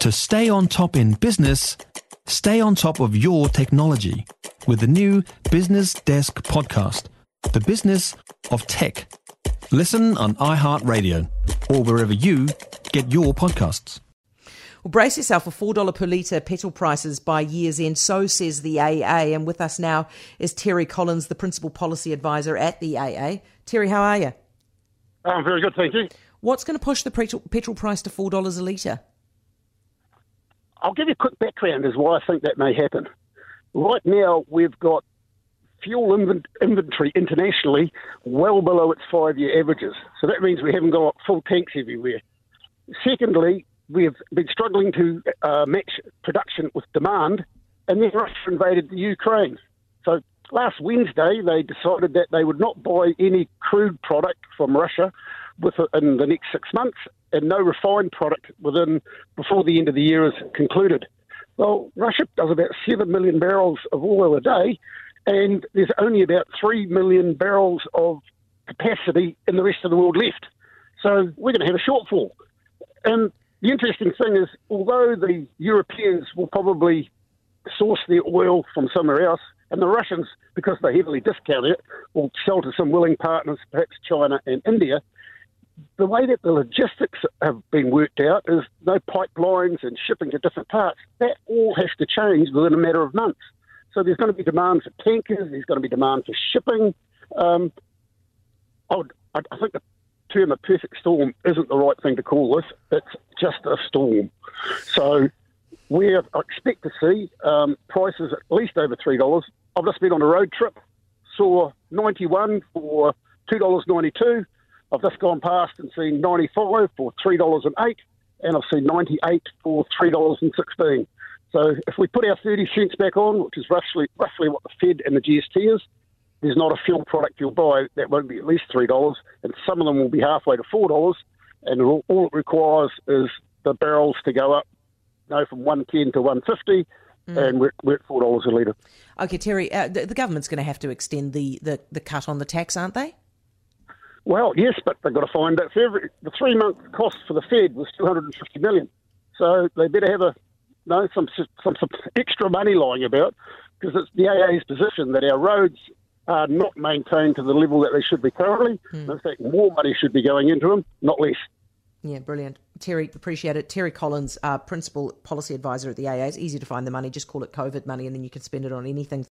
To stay on top in business, stay on top of your technology with the new Business Desk podcast, The Business of Tech. Listen on iHeartRadio or wherever you get your podcasts. Well, brace yourself for $4 per litre petrol prices by year's end, so says the AA. And with us now is Terry Collins, the Principal Policy Advisor at the AA. Terry, how are you? I'm very good, thank you. What's going to push the petrol price to $4 a litre? I'll give you a quick background as why I think that may happen. Right now, we've got fuel inventory internationally well below its five year averages. So that means we haven't got full tanks everywhere. Secondly, we've been struggling to uh, match production with demand, and then Russia invaded the Ukraine. So last Wednesday, they decided that they would not buy any crude product from Russia within the next six months, and no refined product within before the end of the year is concluded. Well, Russia does about seven million barrels of oil a day, and there's only about three million barrels of capacity in the rest of the world left. So we're going to have a shortfall. And the interesting thing is, although the Europeans will probably source their oil from somewhere else, and the Russians, because they heavily discount it, will sell to some willing partners, perhaps China and India. The way that the logistics have been worked out is no pipelines and shipping to different parts. That all has to change within a matter of months. So there's going to be demand for tankers, there's going to be demand for shipping. Um, I, would, I think the term a perfect storm isn't the right thing to call this. It's just a storm. So we expect to see um, prices at least over $3. I've just been on a road trip, saw 91 for $2.92. I've just gone past and seen 95 for $3.08, and I've seen 98 for $3.16. So if we put our 30 cents back on, which is roughly roughly what the Fed and the GST is, there's not a fuel product you'll buy that won't be at least three dollars, and some of them will be halfway to four dollars. And all, all, it requires is the barrels to go up, you know, from one ten to one fifty, mm. and we're, we're, at four dollars a litre. Okay, Terry, uh, the, the, government's going to have to extend the, the, the cut on the tax, aren't they? Well, yes, but they've got to find that for every, the three month cost for the Fed was two hundred and fifty million. So they better have a no some, some some extra money lying about because it's the AA's position that our roads are not maintained to the level that they should be currently. Mm. In fact, more money should be going into them, not less. Yeah, brilliant. Terry, appreciate it. Terry Collins, uh, Principal Policy Advisor at the AA. It's easy to find the money. Just call it COVID money and then you can spend it on anything.